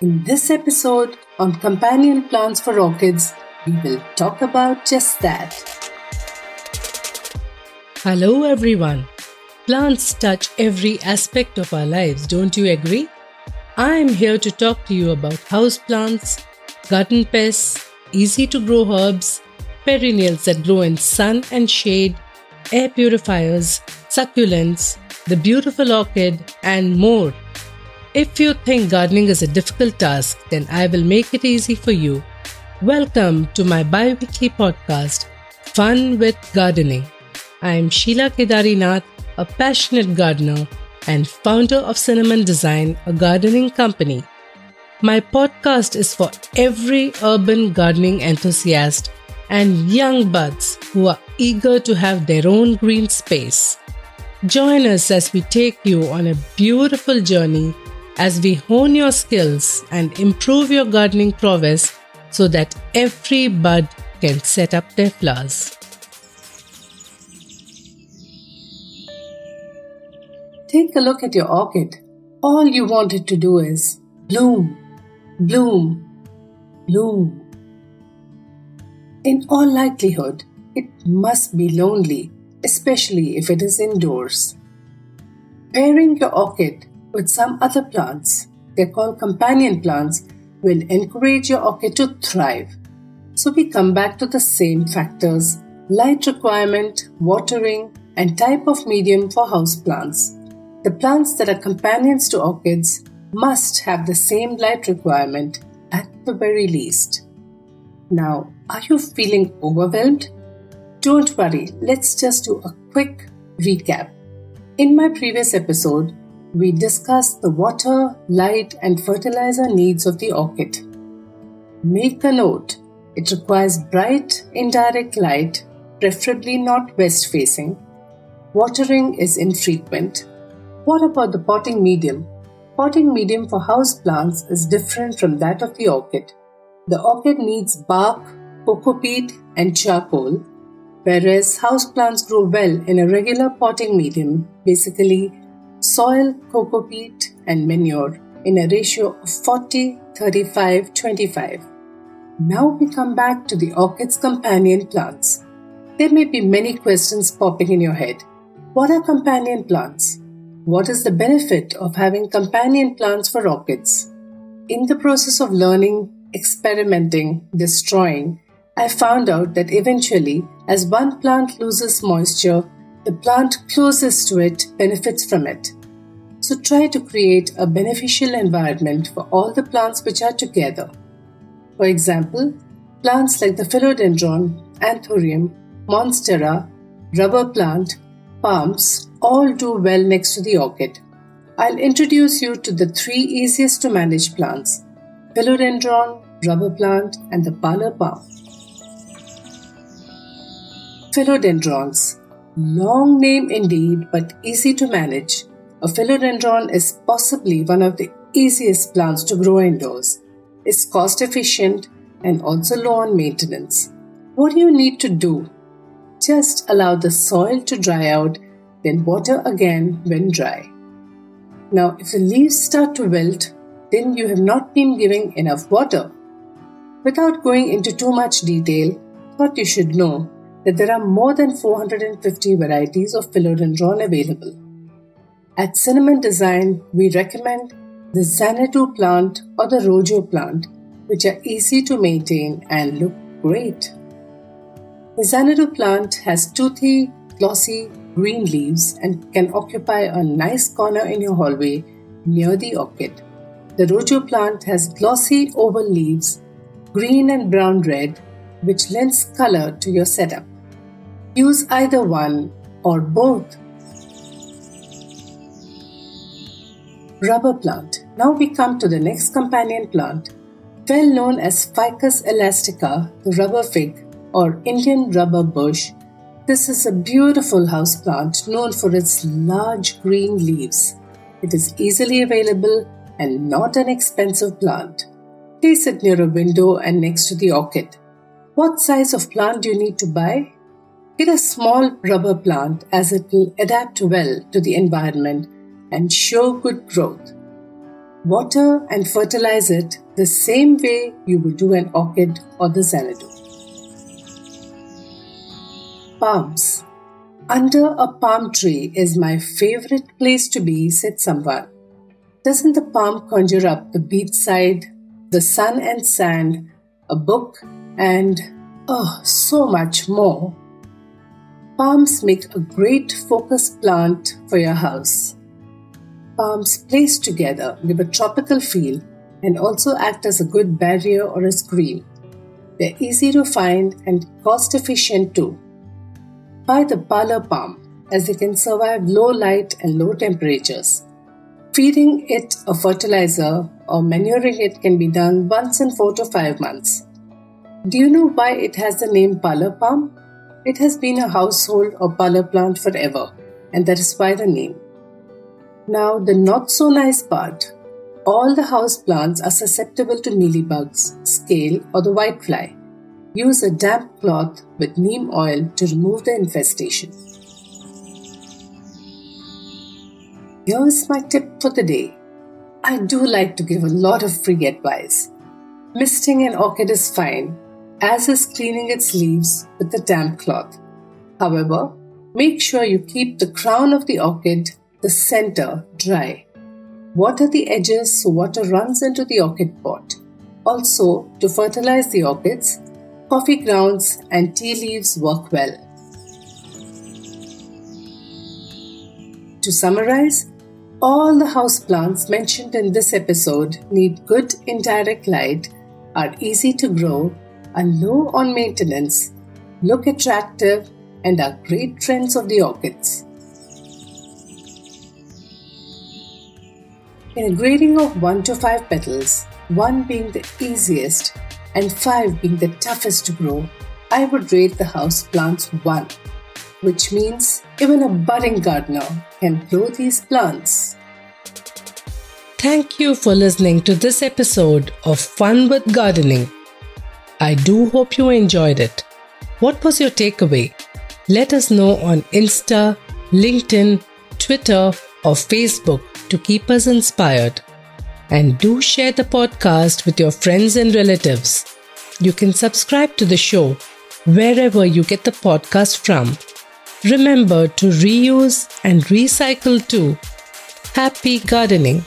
In this episode on companion plants for orchids, we will talk about just that. Hello, everyone. Plants touch every aspect of our lives, don't you agree? I am here to talk to you about houseplants, garden pests, easy to grow herbs, perennials that grow in sun and shade, air purifiers, succulents, the beautiful orchid, and more. If you think gardening is a difficult task, then I will make it easy for you. Welcome to my bi weekly podcast, Fun with Gardening. I am Sheila Kedarinath, a passionate gardener and founder of Cinnamon Design, a gardening company. My podcast is for every urban gardening enthusiast and young buds who are eager to have their own green space. Join us as we take you on a beautiful journey as we hone your skills and improve your gardening prowess so that every bud can set up their flowers. Take a look at your orchid. All you want it to do is bloom, bloom, bloom. In all likelihood, it must be lonely especially if it is indoors. Pairing your orchid with some other plants, they're called companion plants, will encourage your orchid to thrive. So we come back to the same factors light requirement, watering, and type of medium for house plants. The plants that are companions to orchids must have the same light requirement at the very least. Now, are you feeling overwhelmed? Don't worry, let's just do a quick recap. In my previous episode, we discussed the water, light, and fertilizer needs of the orchid. Make a note, it requires bright, indirect light, preferably not west facing. Watering is infrequent. What about the potting medium? Potting medium for house plants is different from that of the orchid. The orchid needs bark, coco peat, and charcoal, whereas house plants grow well in a regular potting medium, basically soil, coco peat, and manure in a ratio of 40 35 25. Now we come back to the orchid's companion plants. There may be many questions popping in your head. What are companion plants? What is the benefit of having companion plants for orchids? In the process of learning, experimenting, destroying, I found out that eventually, as one plant loses moisture, the plant closest to it benefits from it. So try to create a beneficial environment for all the plants which are together. For example, plants like the philodendron, anthurium, monstera, rubber plant, palms all do well next to the orchid. I'll introduce you to the three easiest to manage plants philodendron, rubber plant, and the parlor palm. Philodendrons. Long name indeed, but easy to manage. A philodendron is possibly one of the easiest plants to grow indoors. It's cost efficient and also low on maintenance. What do you need to do? Just allow the soil to dry out, then water again when dry. Now, if the leaves start to wilt, then you have not been giving enough water. Without going into too much detail, what you should know that there are more than 450 varieties of philodendron available. At Cinnamon Design, we recommend the Xanadu plant or the Rojo plant, which are easy to maintain and look great. The Xanadu plant has toothy, glossy green leaves and can occupy a nice corner in your hallway near the orchid. The Rojo plant has glossy oval leaves, green and brown red, which lends color to your setup. Use either one or both. Rubber plant. Now we come to the next companion plant, well known as Ficus elastica, the rubber fig, or Indian rubber bush. This is a beautiful house plant known for its large green leaves. It is easily available and not an expensive plant. Place it near a window and next to the orchid. What size of plant do you need to buy? Get a small rubber plant as it will adapt well to the environment and show good growth. Water and fertilize it the same way you would do an orchid or the xanadu. Palms. Under a palm tree is my favorite place to be, said someone. Doesn't the palm conjure up the beachside, the sun and sand, a book, and oh, so much more? Palms make a great focus plant for your house. Palms placed together give a tropical feel and also act as a good barrier or a screen. They're easy to find and cost efficient too Buy the parlor palm as they can survive low light and low temperatures. Feeding it a fertilizer or manuring it can be done once in 4 to 5 months. Do you know why it has the name parlor palm? It has been a household or parlor plant forever, and that is why the name. Now, the not so nice part all the house plants are susceptible to mealybugs, scale, or the whitefly. Use a damp cloth with neem oil to remove the infestation. Here's my tip for the day. I do like to give a lot of free advice. Misting an orchid is fine, as is cleaning its leaves with a damp cloth. However, make sure you keep the crown of the orchid, the center, dry. Water the edges so water runs into the orchid pot. Also, to fertilize the orchids, coffee grounds, and tea leaves work well. To summarize, all the houseplants mentioned in this episode need good indirect light, are easy to grow, are low on maintenance, look attractive, and are great friends of the orchids. In a grading of 1 to 5 petals, 1 being the easiest and 5 being the toughest to grow, I would rate the house plants 1, which means even a budding gardener can grow these plants. Thank you for listening to this episode of Fun with Gardening. I do hope you enjoyed it. What was your takeaway? Let us know on Insta, LinkedIn, Twitter, or Facebook to keep us inspired. And do share the podcast with your friends and relatives. You can subscribe to the show wherever you get the podcast from. Remember to reuse and recycle too. Happy gardening!